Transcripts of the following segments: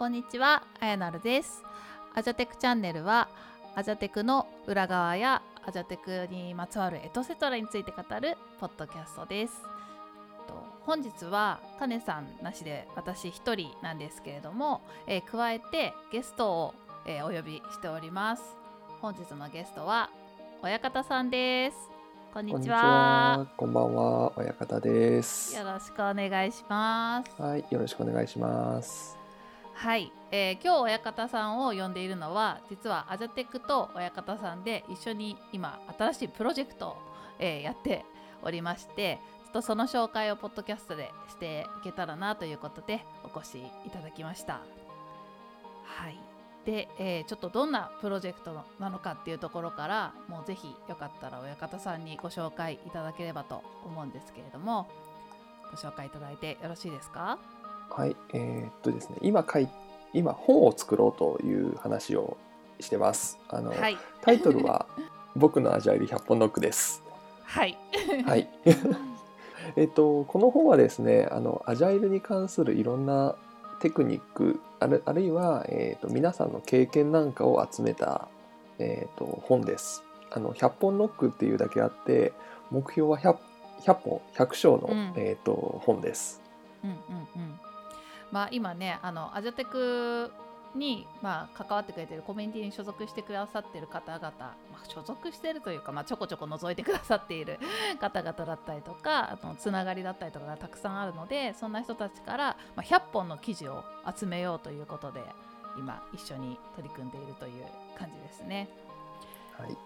こんにちは、あやなるです。アジャテクチャンネルはアジャテクの裏側やアジャテクにまつわるエトセトラについて語るポッドキャストです。と本日はカネさんなしで私一人なんですけれども、えー加えてゲストを、えーお呼びしております。本日のゲストは親方さんです。こんにち。は。こんばんは。親方です。よろしくお願いします。はい、よろしくお願いします。はい、えー今日親方さんを呼んでいるのは実はアジャテックと親方さんで一緒に今新しいプロジェクトを、えーやっておりましてちょっとその紹介をポッドキャストでしていけたらなということでお越しいただきました。はい。で、えーちょっとどんなプロジェクトなのかっていうところからもうぜひよかったら親方さんにご紹介いただければと思うんですけれどもご紹介いただいてよろしいですか？はい、えーっとですね、今書い今本を作ろうという話をしてます。あの、はいタイトルは 僕のアジャイル100本ノックです。はいはい。えっとこの本はですね、あのアジャイルに関するいろんなテクニックあるあるいは、えー、と皆さんの経験なんかを集めた、えー、と本です。あの100本ノックっていうだけあって目標は 100, 100本100章の、うんえー、と本です。うんうんうんまあ今ねあのアジャテクに、まあ、関わってくれてるコミュニティに所属してくださってる方々、まあ、所属してるというか、まあ、ちょこちょこ覗いてくださっている 方々だったりとかあのつながりだったりとかがたくさんあるのでそんな人たちから、まあ、100本の記事を集めようということで今一緒に取り組んでいるという感じですね。はい、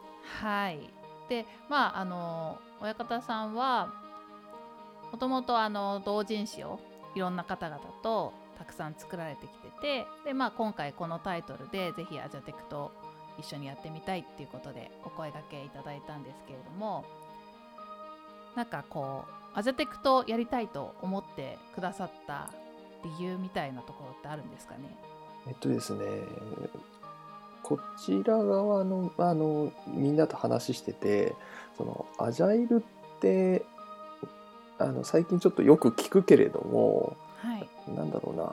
はい、でまああの親方さんはもともとあの同人誌をいろんな方々とたくさん作られてきててで、まあ、今回このタイトルでぜひアジャテクと一緒にやってみたいっていうことでお声掛けいただいたんですけれどもなんかこうアジャテクとやりたいと思ってくださった理由みたいなところってあるんですかね？えっとですねこちら側のあのみんなと話しててそのアジャイルってあの最近ちょっとよく聞くけれどもはい。なんだろうな。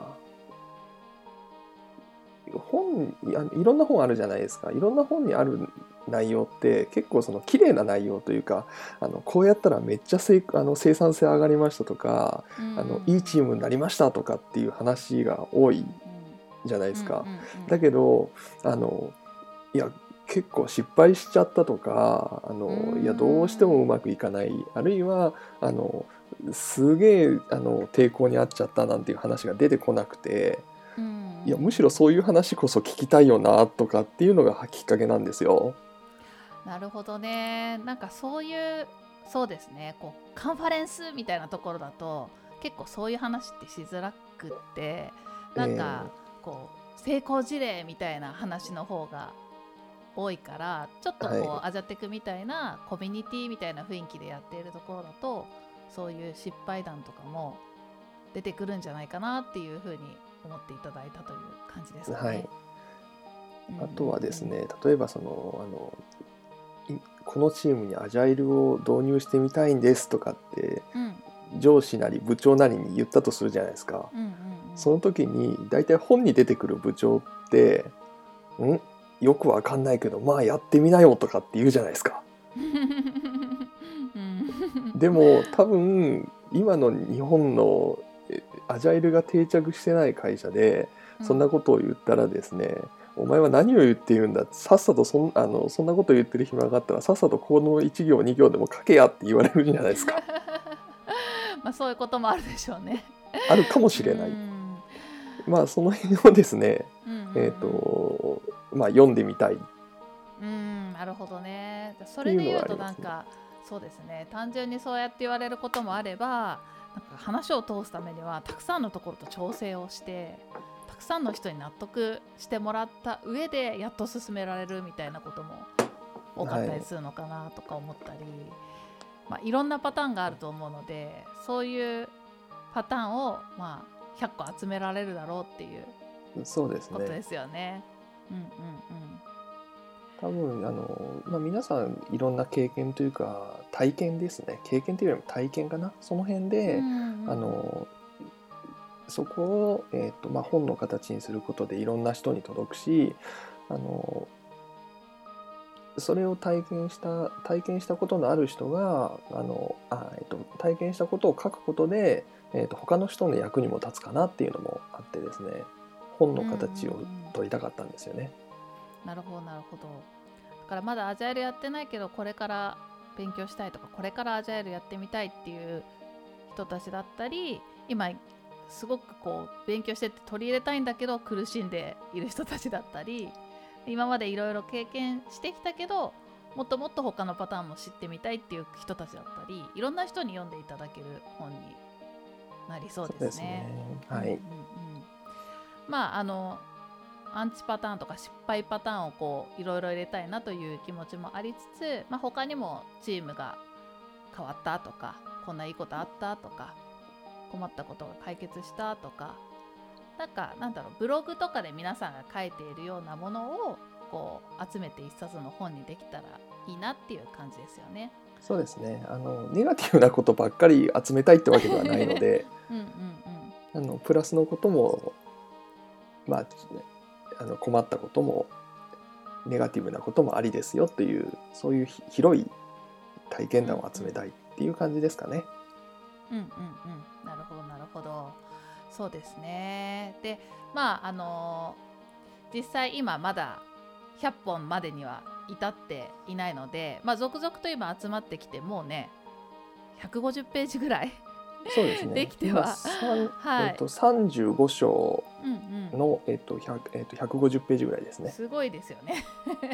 本いろんな本あるじゃないですか。いろんな本にある内容って結構その綺麗な内容というかあのこうやったらめっちゃせいあの生産性上がりましたとか、あのいいチームになりましたとかっていう話が多いじゃないですか。だけどあのいや結構失敗しちゃったとかあのうん。いやどうしてもうまくいかない。あるいはあのすげえあの抵抗にあっちゃったなんていう話が出てこなくていやむしろそういう話こそ聞きたいよなとかっていうのがきっかけなんですよ。なるほどね。なんかそういうそうですね。こうカンファレンスみたいなところだと結構そういう話ってしづらくってなんかこう成功事例みたいな話の方が多いからちょっとこう、はアジャテクみたいなコミュニティみたいな雰囲気でやっているところだとそういう失敗談とかも出てくるんじゃないかなっていうふうに思っていただいたという感じですかね。はい。うん。あとはですね例えばそのあのいこのチームにアジャイルを導入してみたいんですとかってうん。上司なり部長なりに言ったとするじゃないですか。うんうんうん。その時に大体本に出てくる部長って「ん？よくわかんないけどまあやってみなよ」とかって言うじゃないですか。うんでも多分今の日本のえアジャイルが定着してない会社でそんなことを言ったらですね、お前は何を言っているんださっさとそんあのそんなこと言ってる暇があったらさっさとこの1行2行でも書けやって言われるじゃないですか まあそういうこともあるでしょうね。あるかもしれない、うんまあその辺をですねうんうん。うんえっ、とまあ読んでみたい。うんなるほどね。それで言うとなんかそうですね。単純にそうやって言われることもあればなんか話を通すためにはたくさんのところと調整をしてたくさんの人に納得してもらった上でやっと進められるみたいなことも多かったりするのかなとか思ったり、いまあ、いろんなパターンがあると思うのでそういうパターンを、まあ、100個集められるだろうっていうそうですね。ことですよね。うんうん多分あの、まあ、皆さんいろんな経験というか体験ですね。経験というよりも体験かな。その辺で、うんうんうん。あのそこを、えーとまあ、本の形にすることでいろんな人に届くしあのそれを体験した体験したことのある人があのあ、えーと、体験したことを書くことで、えーと、他の人の役にも立つかなっていうのもあってですね本の形を取りたかったんですよね。なるほどなるほど。だからまだアジャイルやってないけどこれから勉強したいとかこれからアジャイルやってみたいっていう人たちだったり今すごくこう勉強してって取り入れたいんだけど苦しんでいる人たちだったり今までいろいろ経験してきたけどもっともっと他のパターンも知ってみたいっていう人たちだったりいろんな人に読んでいただける本になりそうですね。すねはい、うんうんうん、まああのアンチパターンとか失敗パターンをこういろいろ入れたいなという気持ちもありつつ、まあ、他にもチームが変わったとかこんないいことあったとか困ったことが解決したとかなんかなんだろうブログとかで皆さんが書いているようなものをこう集めて一冊の本にできたらいいなっていう感じですよね。そうですね。あのネガティブなことばっかり集めたいってわけではないので うんあのプラスのこともまあ、あの困ったこともネガティブなこともありですよっていうそういう広い体験談を集めたいっていう感じですかね。うんうんうん。なるほどなるほど。そうですね。でまああの実際今まだ100本までには至っていないので、まあ、続々と今集まってきてもうね150ページぐらいそうですね。できては、はい、えっと三十五章の、えっと百えっと百五十ページぐらいですね。すごいですよね。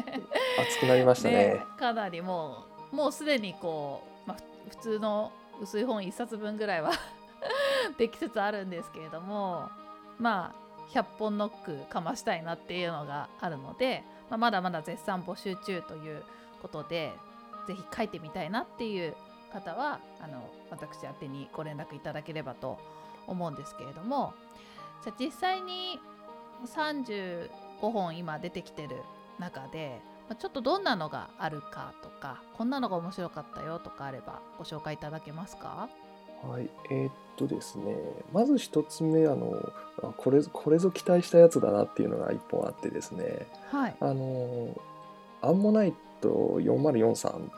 熱くなりましたね。ねかなりもうもうすでにこうまあ普通の薄い本1冊分ぐらいは できつつあるんですけれどもまあ100本ノックかましたいなっていうのがあるので、まあ、まだまだ絶賛募集中ということで是非書いてみたいなっていう方はあの私宛にご連絡いただければと思うんですけれどもじゃ実際に35本今出てきてる中でちょっとどんなのがあるかとかこんなのが面白かったよとかあればご紹介いただけますか？はいえー、っとですねまず1つ目あのこれこれぞ期待したやつだなっていうのが1本あってですね、はい、あのアンモナイト4043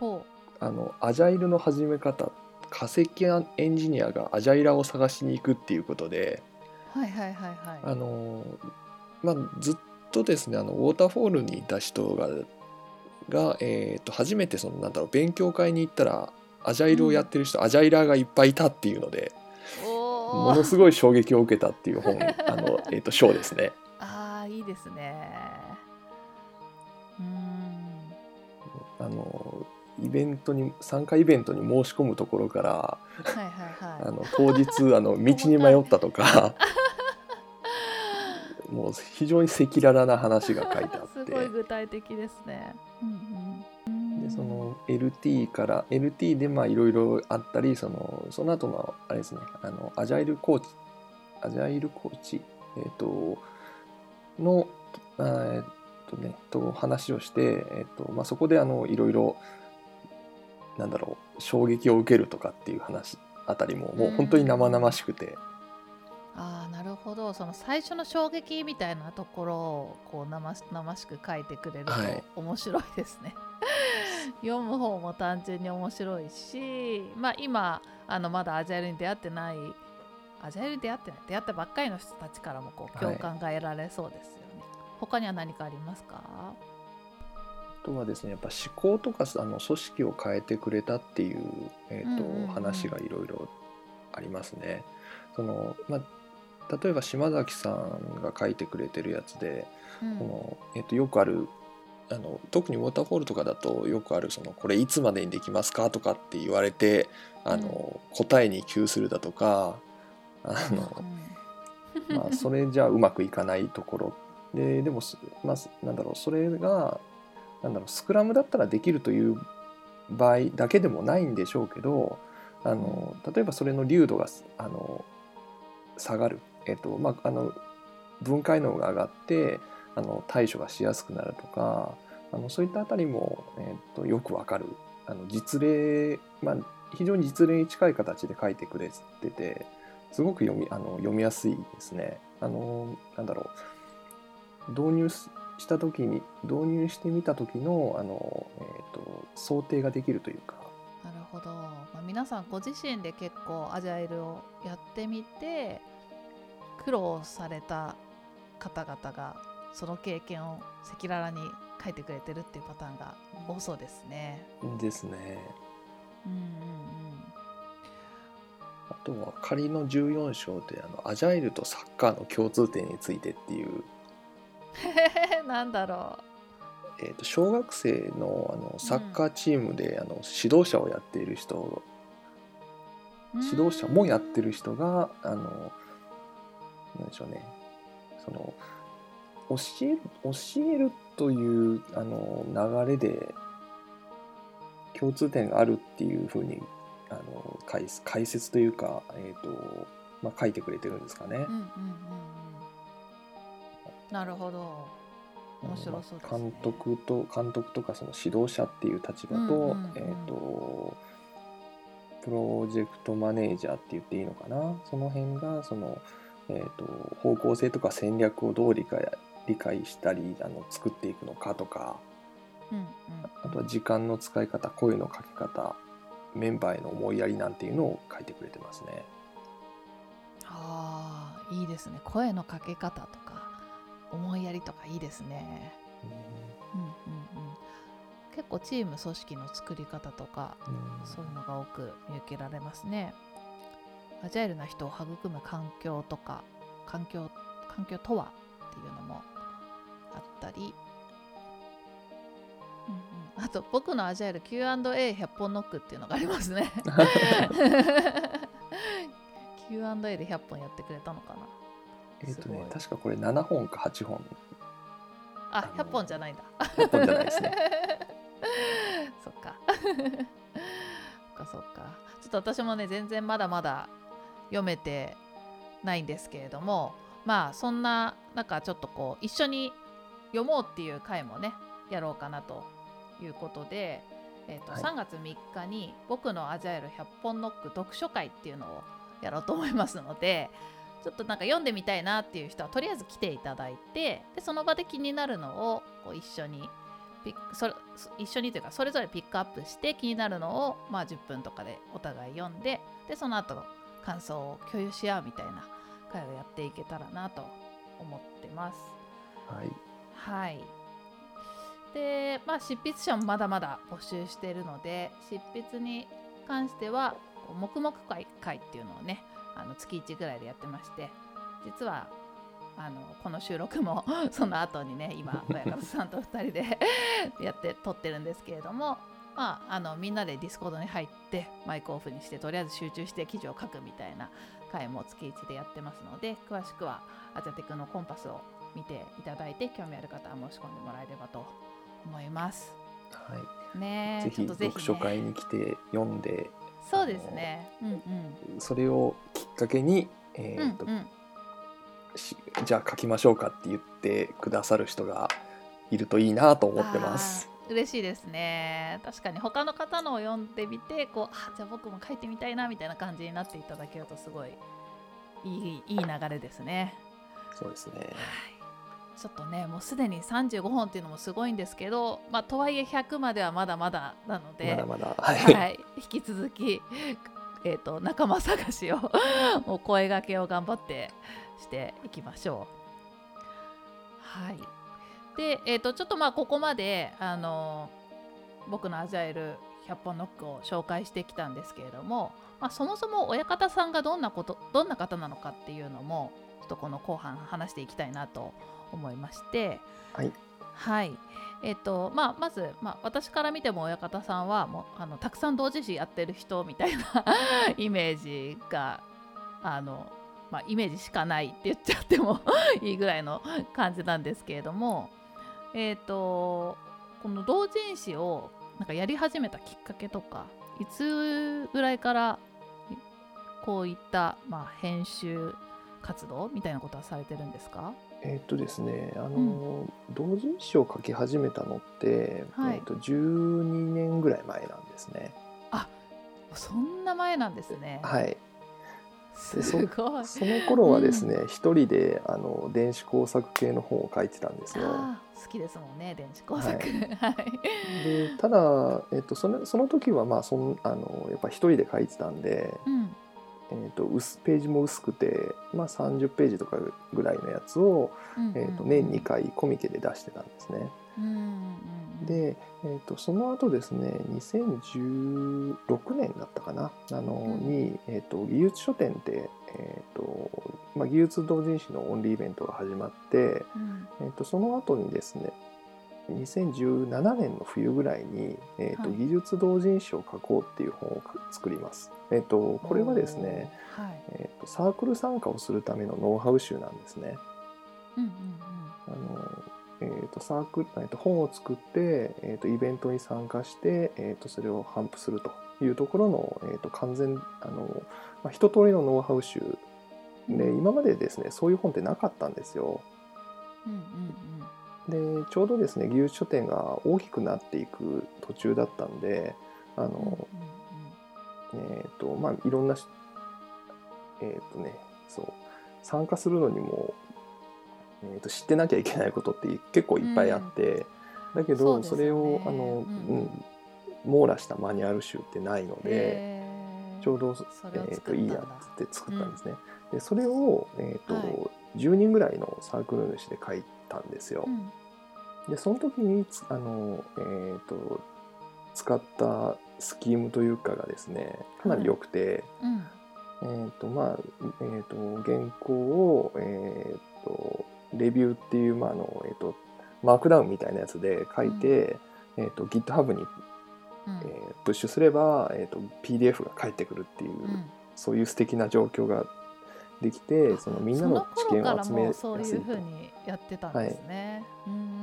ほう。あのアジャイルの始め方化石エンジニアがアジャイラーを探しに行くっていうことで、はいはいはいはい、あのまあ、ずっとですねあのウォーターフォールにいた人がが、えー、と初めてそのなんだろう勉強会に行ったらアジャイルをやってる人、うん、アジャイラーがいっぱいいたっていうのでものすごい衝撃を受けたっていう本 あの、えー、と章ですね。ああいいですね。うんあのイベントに参加イベントに申し込むところから、はいはいはい、あの当日あの道に迷ったとか もう非常に赤裸々な話が書いてあって すごい具体的ですね。うんうん、でその LT から LT でまあいろいろあったりそのその後のあれですねあのアジャイルコーチアジャイルコーチえっ、ー、とのえっ、ー、とねと話をして、えーとまあ、そこであのいろいろなんだろう衝撃を受けるとかっていう話あたりももう本当に生々しくて。ああなるほどその最初の衝撃みたいなところをこう生々しく書いてくれると面白いですね。はい、読む方も単純に面白いし、まあ、今あのまだアジャイルに出会ってないアジャイルに出会ってない出会ったばっかりの人たちからもこう共感が得られそうですよね。はい、他には何かありますか？とはですねやっぱ思考とかあの組織を変えてくれたっていう,、えーと、うんうん、話がいろいろありますね。そのまあ、例えば島崎さんが書いてくれてるやつで、うん、のえーと、よくあるあの特にウォーターフォールとかだとよくあるその「これいつまでにできますか?」とかって言われてあの、うん、答えに窮するだとかあの、うん、まあ、それじゃうまくいかないところ。ででも、まあ、なんだろうそれがなんだろうスクラムだったらできるという場合だけでもないんでしょうけどあの例えばそれの流度があの下がる、えっとまあ、あの分解能が上がってあの対処がしやすくなるとかあのそういったあたりも、えっと、よくわかるあの実例、まあ、非常に実例に近い形で書いてくれててすごく読みあの読みやすいですね。あのなんだろう導入した時に導入してみた時のあの、えーと、想定ができるというか。なるほど、まあ、皆さんご自身で結構アジャイルをやってみて苦労された方々がその経験を赤裸々に書いてくれてるっていうパターンが多そうですね。ですね。うんうんうん。あとは仮の14章であのアジャイルとサッカーの共通点についてっていう。なんだろう、えーと、小学生のあのサッカーチームで、うん、あの指導者をやっている人指導者もやってる人があのなんでしょうね。その教える教えるというあの流れで共通点があるっていうふうにあの解解説というか、えーとまあ、書いてくれてるんですかね。うんうんうんうん、なるほど。面白そう、ね、監督と監督とかその指導者っていう立場とうんうんうん、えーと、プロジェクトマネージャーって言っていいのかな。その辺がその、えーと、方向性とか戦略をどう理解理解したりあの作っていくのかとか、うんうん、あとは時間の使い方声のかけ方メンバーへの思いやりなんていうのを書いてくれてますね。ああいいですね声のかけ方とか思いやりとかいいですね。うんうんうん、結構チーム組織の作り方とか、うん、そういうのが多く見受けられますね。アジャイルな人を育む環境とか環境環境とはっていうのもあったり。あと僕のアジャイル Q&A100 本ノックっていうのがありますね。Q&A で100本やってくれたのかな。えっ、とね確かこれ7本か8本。あ100本じゃないんだ。100本じゃないですね。そっか。そっかそっか。ちょっと私もね全然まだまだ読めてないんですけれどもまあそんななんかちょっとこう一緒に読もうっていう回もねやろうかなということで、えーとはい、3月3日に「僕のアジャイル100本ノック読書会」っていうのをやろうと思いますのでちょっとなんか読んでみたいなっていう人はとりあえず来ていただいてでその場で気になるのをこう一緒にピそれ一緒にというかそれぞれピックアップして気になるのを、まあ、10分とかでお互い読んででその後感想を共有し合うみたいな会をやっていけたらなと思ってます。はい、はい。で、まあ、執筆者もまだまだ募集しているので執筆に関しては黙々会会っていうのをねあの月1ぐらいでやってまして実はあのこの収録も その後にね今親方さんと2人で やって撮ってるんですけれども、まあ、あのみんなで Discord に入ってマイクオフにしてとりあえず集中して記事を書くみたいな回も月1でやってますので詳しくはアジャテクの connpass を見ていただいて興味ある方は申し込んでもらえればと思います。はい。ねぜひ読書会に来て読んで、そうですね。うんうん。それをきっかけに、えっ、ー、と、うんうん、じゃあ書きましょうかって言ってくださる人がいるといいなと思ってます。嬉しいですね確かに他の方のを読んでみてこうあじゃあ僕も書いてみたいなみたいな感じになっていただけるとすごいいいいい流れですね。そうですね、はいちょっとねもうすでに35本っていうのもすごいんですけど、まあ、とはいえ100まではまだまだなのでまだまだ、はい、はい、引き続き、えーと、仲間探しを もう声がけを頑張ってしていきましょう。はい。で、えーと、ちょっとまあここまで、あの僕のアジャイル100本ノックを紹介してきたんですけれども、まあ、そもそも親方さんがどんなことどんな方なのかっていうのもちょっとこの後半話していきたいなと思いまして、はい、はい。えーとまあ、まず、まあ、私から見ても親方さんはもうあのたくさん同時誌やってる人みたいな イメージがあの、まあ、イメージしかないって言っちゃってもいいぐらいの感じなんですけれども、えーと、この同人誌をなんかやり始めたきっかけとかいつぐらいからこういった、まあ、編集活動みたいなことはされてるんですか？えっとですね、あの、うん、同人誌を書き始めたのって、はい、えっと12年ぐらい前なんですね。あ、そんな前なんですね。はい。すごいその頃はですね一、人であの電子工作系の本を書いてたんですよ。好きですもんね電子工作は はい、でただ、えっと、そのその時はまあそんあのやっぱ一人で書いてたんで、うんえっと薄ページも薄くて、まあ、30ページとかぐらいのやつを、うんえっと年2回コミケで出してたんですね。うんうんうん、で、えっとその後ですね2016年だったかな？あの、うん。に、えっと技術書店って、えっとまあ、技術同人誌のオンリーイベントが始まって、うん。えっとその後にですね2017年の冬ぐらいに、えっとはい技術同人誌を書こうっていう本を作ります。えっとこれはですね、はいえっとサークル参加をするためのノウハウ集なんですね。うんうんあのえー、とサークル、えー、と本を作って、えー、とイベントに参加して、えー、とそれを頒布するというところの、えー、と完全あの、まあ、一通りのノウハウ集で今までですねそういう本ってなかったんですよ。うんうんでちょうどですね技術書店が大きくなっていく途中だったんであうんうんの、えーとまあ、いろんなしえっ、とねそう参加するのにも、えー、と知ってなきゃいけないことって結構いっぱいあって、だけどそ,、それをあの、うんうん。網羅したマニュアル集ってないので、ちょうど、えー、といいやって作ったんですね。でそれを、えーとはい。10人ぐらいのサークル主で書いたんですよ。うん。でその時につあの、えー、と使ったスキームというかがですねかなり良くて、うん。えーとまあえー、と原稿を、えー、とレビューっていう、まああのえー、とマークダウンみたいなやつで書いて、えー、と GitHub に、うん。えープッシュすれば、えー、と PDF が返ってくるっていう、うん。そういう素敵な状況ができてそのみんなの知見を集めやすいうといふうにやってたんですね。うん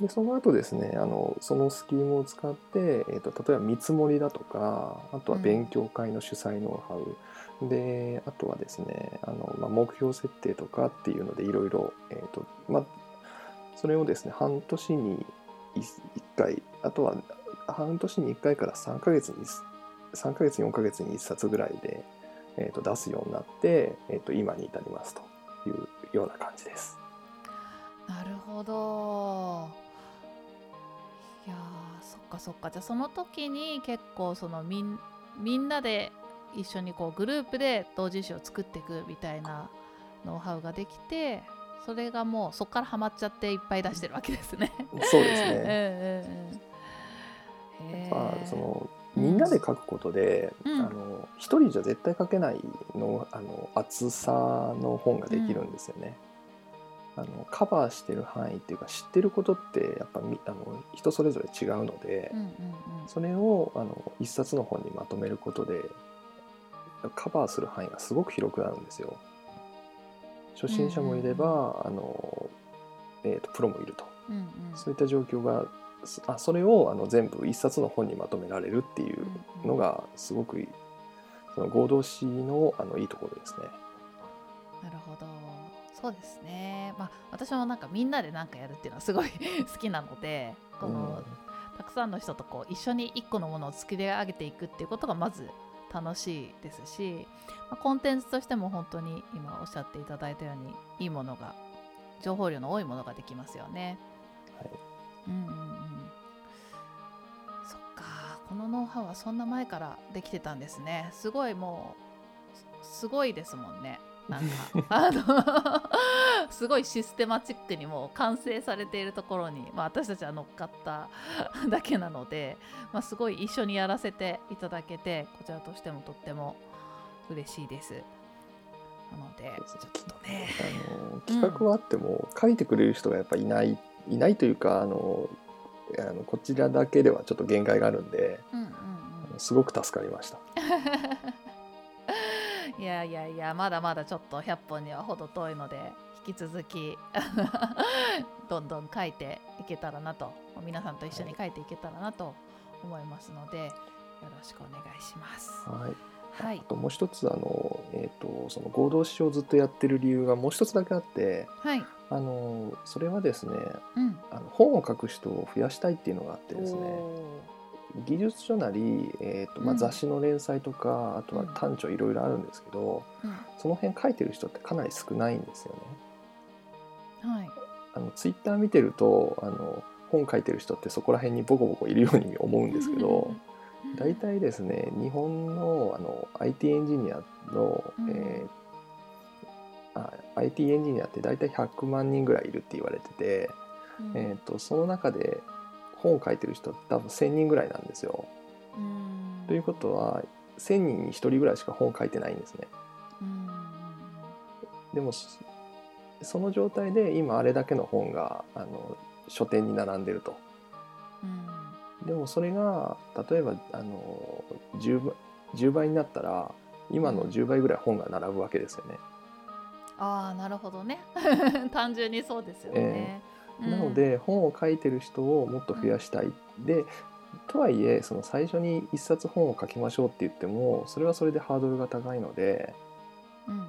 でその後ですねあのそのスキームを使って、えー、と例えば見積もりだとかあとは勉強会の主催ノウハウ、であとはですねあの、まあ、目標設定とかっていうのでいろいろ、えーとまあ、それをですね半年に1回あとは半年に1回から3ヶ月に3ヶ月4ヶ月に1冊ぐらいで、えー、と出すようになって、えー、と今に至りますというような感じです。なるほど。いやーそっかそっかじゃあその時に結構そのみんみんなで一緒にこうグループで同人誌を作っていくみたいなノウハウができてそれがもうそこからハマっちゃっていっぱい出してるわけですね。そうですうんね うんうんへやっぱーそのみんなで書くことで、うんあの一人じゃ絶対書けないのあの厚さの本ができるんですよね。あのカバーしてる範囲っていうか知ってることってやっぱみあの人それぞれ違うので、うんうんそれをあの一冊の本にまとめることでカバーする範囲がすごく広くなるんですよ。初心者もいれば、あのえーとプロもいると。うんうんそういった状況がすあそれをあの全部一冊の本にまとめられるっていうのがすごくいい。その合同誌のあのいいところですね。なるほど。そうですね。まあ私もなんかみんなで何かやるっていうのはすごい 好きなのでこの、たくさんの人とこう一緒に一個のものを作り上げていくっていうことがまず楽しいですし、まあ、コンテンツとしても本当に今おっしゃっていただいたようにいいものが情報量の多いものができますよね。はい。うんうんノウハウはそんな前からできてたんですね。すごいもうすすごいですもんね。なんか あのすごいシステマチックにもう完成されているところに、まあ、私たちは乗っかっただけなので、まあ、すごい一緒にやらせていただけてこちらとしてもとっても嬉しいです。なのでちょっとね。あの企画はあっても書いてくれる人がやっぱいないいないというかあのあのこちらだけではちょっと限界があるんでうんうんうんすごく助かりました。いやいやいやまだまだちょっと100本には程遠いので引き続き どんどん書いていけたらなと皆さんと一緒に書いていけたらなと思いますのでよろしくお願いします。はいはいあともう一つあの、えー、とその合同誌をずっとやってる理由がもう一つだけあってはい、あのそれはですねうん、あの本を書く人を増やしたいっていうのがあってですねお技術書なり、えーとまあ、うん。雑誌の連載とか、あとは短調いろいろあるんですけど、うん。その辺書いてる人ってかなり少ないんですよね。はい。あのツイッター見てるとあの本書いてる人ってそこら辺にボコボコいるように思うんですけど大体ですね日本のあの IT エンジニアの、うん。えーあ IT エンジニアって大体100万人ぐらいいるって言われてて、うんえー、とその中で本を書いてる人って多分1,000人ぐらいなんですよ。うんということは1,000人に1人ぐらいしか本書いてないんですね。うんでもしその状態で今あれだけの本があの書店に並んでると。うんでもそれが例えばあの 10, 倍10倍になったら今の10倍ぐらい本が並ぶわけですよね。ああなるほどね。単純にそうですよね、うん。なので本を書いてる人をもっと増やしたい。でとはいえその最初に一冊本を書きましょうって言ってもそれはそれでハードルが高いのでうんうん。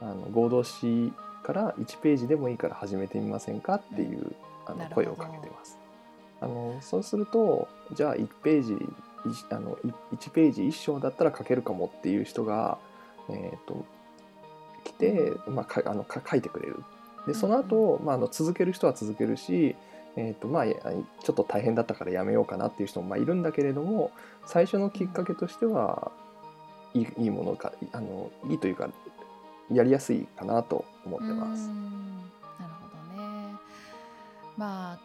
あの合同誌から1ページでもいいから始めてみませんかっていうあのなるほど。声をかけてます。あのそうするとじゃあ1ページいあのい1ページ1章だったら書けるかもっていう人が、えー、と来て、まあ、かあのか書いてくれる。でその後、まああの続ける人は続けるし、えーとまあ、やちょっと大変だったからやめようかなっていう人もまあいるんだけれども最初のきっかけとしてはいいいいものかあのいいというかやりやすいかなと思ってますなるほどね。まあ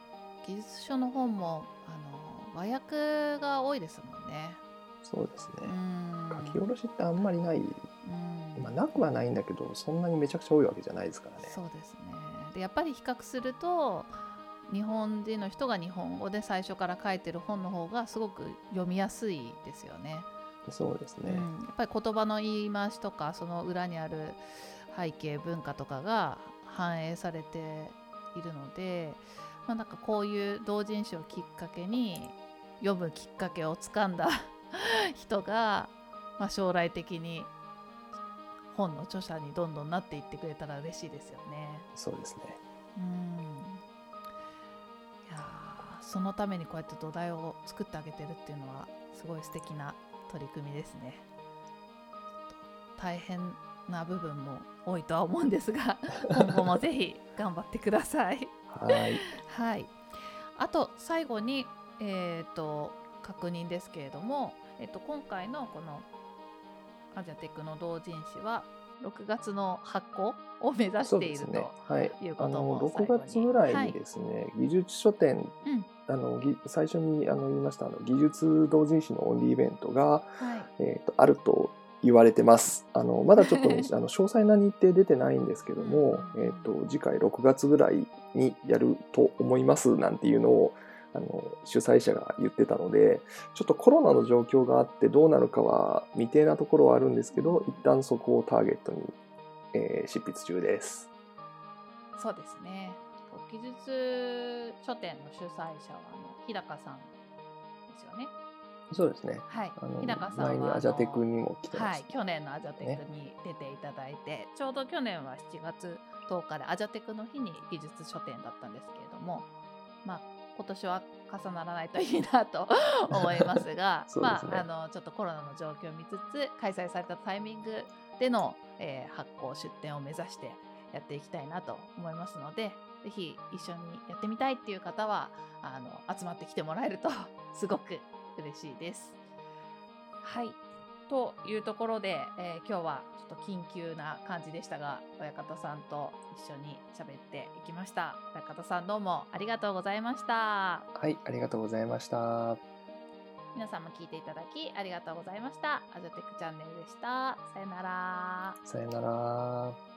技術書の本もあの和訳が多いですもんね。そうですねう。ん書き下ろしってあんまりない、うんまあ、なくはないんだけどそんなにめちゃくちゃ多いわけじゃないですからね。そうですね。でやっぱり比較すると日本人の人が日本語で最初から書いてる本の方がすごく読みやすいですよね。そうですね。うん、やっぱり言葉の言い回しとかその裏にある背景文化とかが反映されているので、まあ、なんかこういう同人誌をきっかけに読むきっかけをつかんだ 人が、まあ、将来的に本の著者にどんどんなっていってくれたら嬉しいですよね。そうですね。うんいやーそのためにこうやって土台を作ってあげてるっていうのはすごい素敵な取り組みですね。大変な部分も多いとは思うんですが 今後もぜひ頑張ってください。はい。はい、あと最後に、えー、と確認ですけれども、えー、と今回のこのアジアテックの同人誌は6月の発行を目指しているそうですねと。はい。いうこあのとも6月ぐらいにですね、技術書店うんあのぎ最初にあの言いましたあの技術同人誌のオンリーイベントが、はいえー、とあると言われてます。あのまだちょっとね あの詳細な日程出てないんですけども、うんえー、と次回6月ぐらいにやると思いますなんていうのをあの主催者が言ってたのでちょっとコロナの状況があってどうなるかは未定なところはあるんですけど一旦そこをターゲットに、えー執筆中です。そうですね。技術書店の主催者はあの日高さんですよね。そうですね。はい。日高さんはアジャテクにも来てまはい。去年のアジャテクに出ていただいて、ちょうど去年は7月10日でアジャテクの日に技術書店だったんですけれども、まあ今年は重ならないといいなと 思いますがすねまああのちょっとコロナの状況を見つつ開催されたタイミングでの、えー発行出店を目指してやっていきたいなと思いますので、ぜひ一緒にやってみたいっていう方はあの集まってきてもらえると すごく嬉しいです。はいというところで、えー今日はちょっと緊急な感じでしたが親方さんと一緒に喋っていきました。親方さんどうもありがとうございました。はい、ありがとうございました。皆さんも聞いていただきありがとうございました。アジャテックチャンネルでした。さよなら。さよなら。